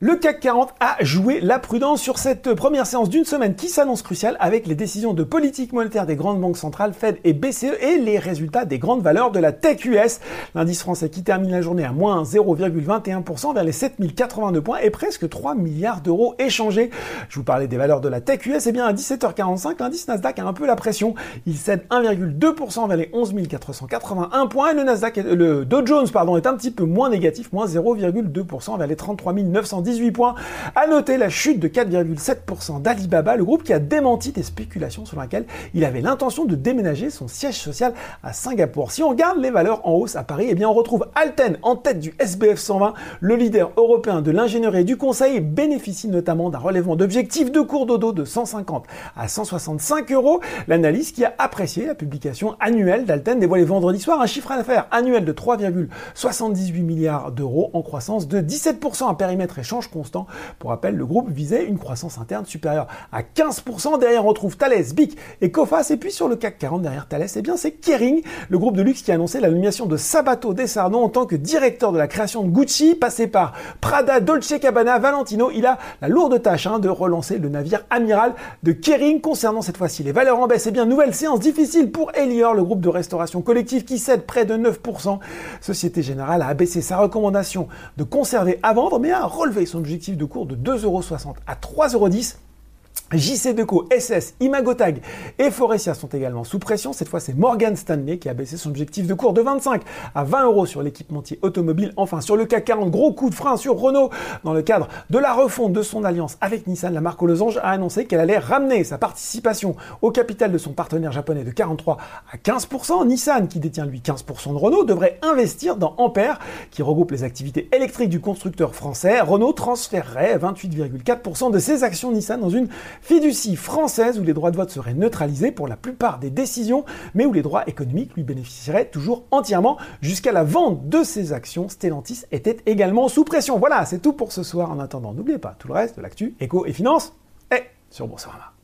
Le CAC 40 a joué la prudence sur cette première séance d'une semaine qui s'annonce cruciale avec les décisions de politique monétaire des grandes banques centrales, Fed et BCE et les résultats des grandes valeurs de la tech US. L'indice français qui termine la journée à moins 0,21% vers les 7082 points et presque 3 milliards d'euros échangés. Je vous parlais des valeurs de la tech US, et eh bien à 17h45, l'indice Nasdaq a un peu la pression. Il cède 1,2% vers les 11 481 points et le Nasdaq, le Dow Jones pardon, est un petit peu moins négatif, moins 0,2% vers les 33 910 18 points. À noter la chute de 4,7% d'Alibaba, le groupe qui a démenti des spéculations selon lesquelles il avait l'intention de déménager son siège social à Singapour. Si on regarde les valeurs en hausse à Paris, eh bien on retrouve Alten en tête du SBF 120. Le leader européen de l'ingénierie et du conseil bénéficie notamment d'un relèvement d'objectifs de cours d'odo de 150 à 165 euros. L'analyse qui a apprécié la publication annuelle d'Alten dévoilée vendredi soir un chiffre d'affaires annuel de 3,78 milliards d'euros en croissance de 17% à périmètre constant. Pour rappel, le groupe visait une croissance interne supérieure à 15%. Derrière, on retrouve Thales, BIC et Cofas. Et puis sur le CAC 40, derrière Thales, eh bien, c'est Kering, le groupe de luxe qui a annoncé la nomination de Sabato Desarno en tant que directeur de la création de Gucci, passé par Prada, Dolce Cabana, Valentino. Il a la lourde tâche hein, de relancer le navire amiral de Kering. Concernant cette fois-ci les valeurs en baisse, eh bien, nouvelle séance difficile pour Elior, le groupe de restauration collective qui cède près de 9%. Société Générale a abaissé sa recommandation de conserver à vendre, mais a relevé son objectif de cours de 2,60€ à 3,10€. JC Deco, SS, Imagotag et Forestia sont également sous pression. Cette fois, c'est Morgan Stanley qui a baissé son objectif de cours de 25 à 20 euros sur l'équipementier automobile. Enfin, sur le CAC 40, gros coup de frein sur Renault. Dans le cadre de la refonte de son alliance avec Nissan, la marque aux losanges a annoncé qu'elle allait ramener sa participation au capital de son partenaire japonais de 43 à 15%. Nissan, qui détient lui 15% de Renault, devrait investir dans Ampère, qui regroupe les activités électriques du constructeur français. Renault transférerait 28,4% de ses actions Nissan dans une fiducie française où les droits de vote seraient neutralisés pour la plupart des décisions, mais où les droits économiques lui bénéficieraient toujours entièrement. Jusqu'à la vente de ses actions, Stellantis était également sous pression. Voilà, c'est tout pour ce soir. En attendant, n'oubliez pas tout le reste de l'actu, éco et finance, et sur Boursorama.